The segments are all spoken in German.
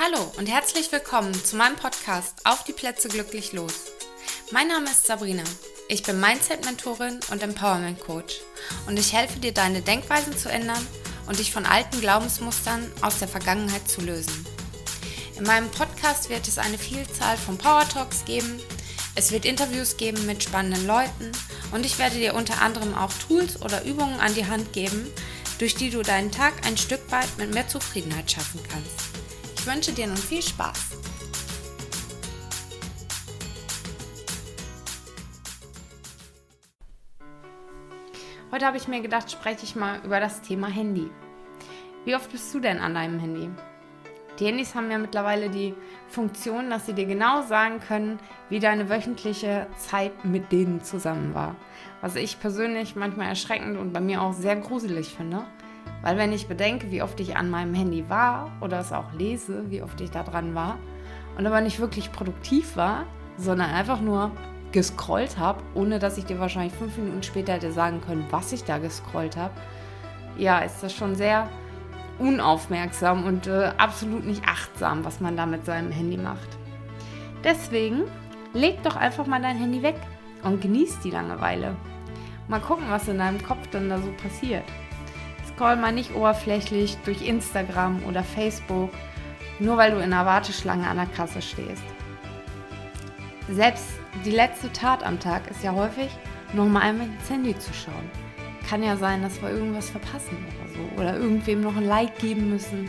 Hallo und herzlich willkommen zu meinem Podcast Auf die Plätze glücklich los. Mein Name ist Sabrina. Ich bin Mindset-Mentorin und Empowerment-Coach und ich helfe dir, deine Denkweisen zu ändern und dich von alten Glaubensmustern aus der Vergangenheit zu lösen. In meinem Podcast wird es eine Vielzahl von Power Talks geben, es wird Interviews geben mit spannenden Leuten und ich werde dir unter anderem auch Tools oder Übungen an die Hand geben, durch die du deinen Tag ein Stück weit mit mehr Zufriedenheit schaffen kannst. Ich wünsche dir nun viel Spaß. Heute habe ich mir gedacht, spreche ich mal über das Thema Handy. Wie oft bist du denn an deinem Handy? Die Handys haben ja mittlerweile die Funktion, dass sie dir genau sagen können, wie deine wöchentliche Zeit mit denen zusammen war. Was ich persönlich manchmal erschreckend und bei mir auch sehr gruselig finde. Weil wenn ich bedenke, wie oft ich an meinem Handy war oder es auch lese, wie oft ich da dran war und aber nicht wirklich produktiv war, sondern einfach nur gescrollt habe, ohne dass ich dir wahrscheinlich fünf Minuten später hätte sagen können, was ich da gescrollt habe, ja, ist das schon sehr unaufmerksam und äh, absolut nicht achtsam, was man da mit seinem Handy macht. Deswegen leg doch einfach mal dein Handy weg und genieß die Langeweile. Mal gucken, was in deinem Kopf dann da so passiert. Scroll mal nicht oberflächlich durch Instagram oder Facebook, nur weil du in einer Warteschlange an der Kasse stehst. Selbst die letzte Tat am Tag ist ja häufig, nochmal einmal ins Handy zu schauen. Kann ja sein, dass wir irgendwas verpassen oder so. Oder irgendwem noch ein Like geben müssen.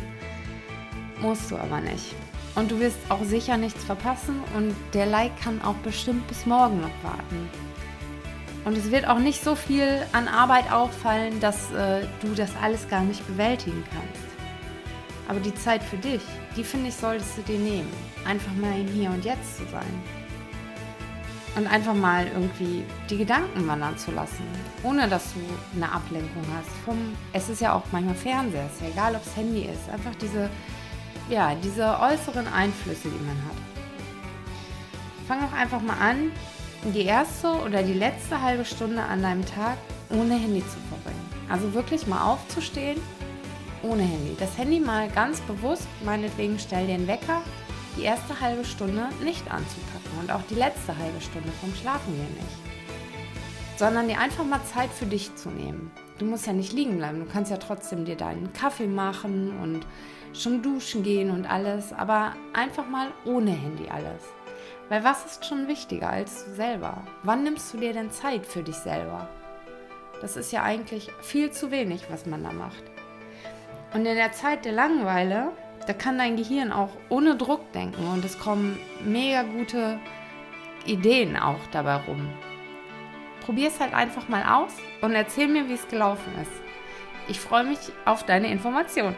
Musst du aber nicht. Und du wirst auch sicher nichts verpassen und der Like kann auch bestimmt bis morgen noch warten. Und es wird auch nicht so viel an Arbeit auffallen, dass äh, du das alles gar nicht bewältigen kannst. Aber die Zeit für dich, die finde ich, solltest du dir nehmen. Einfach mal im Hier und Jetzt zu sein und einfach mal irgendwie die Gedanken wandern zu lassen, ohne dass du eine Ablenkung hast. Vom, es ist ja auch manchmal Fernseher, ist ja egal, ob es Handy ist, einfach diese, ja, diese äußeren Einflüsse, die man hat. Fang auch einfach mal an, die erste oder die letzte halbe Stunde an deinem Tag ohne Handy zu verbringen. Also wirklich mal aufzustehen ohne Handy. Das Handy mal ganz bewusst, meinetwegen stell dir einen Wecker, die erste halbe Stunde nicht anzupacken und auch die letzte halbe Stunde vom Schlafengehen nicht. Sondern dir einfach mal Zeit für dich zu nehmen. Du musst ja nicht liegen bleiben, du kannst ja trotzdem dir deinen Kaffee machen und schon duschen gehen und alles, aber einfach mal ohne Handy alles. Weil was ist schon wichtiger als du selber? Wann nimmst du dir denn Zeit für dich selber? Das ist ja eigentlich viel zu wenig, was man da macht. Und in der Zeit der Langeweile da kann dein Gehirn auch ohne Druck denken und es kommen mega gute Ideen auch dabei rum. Probier es halt einfach mal aus und erzähl mir, wie es gelaufen ist. Ich freue mich auf deine Information.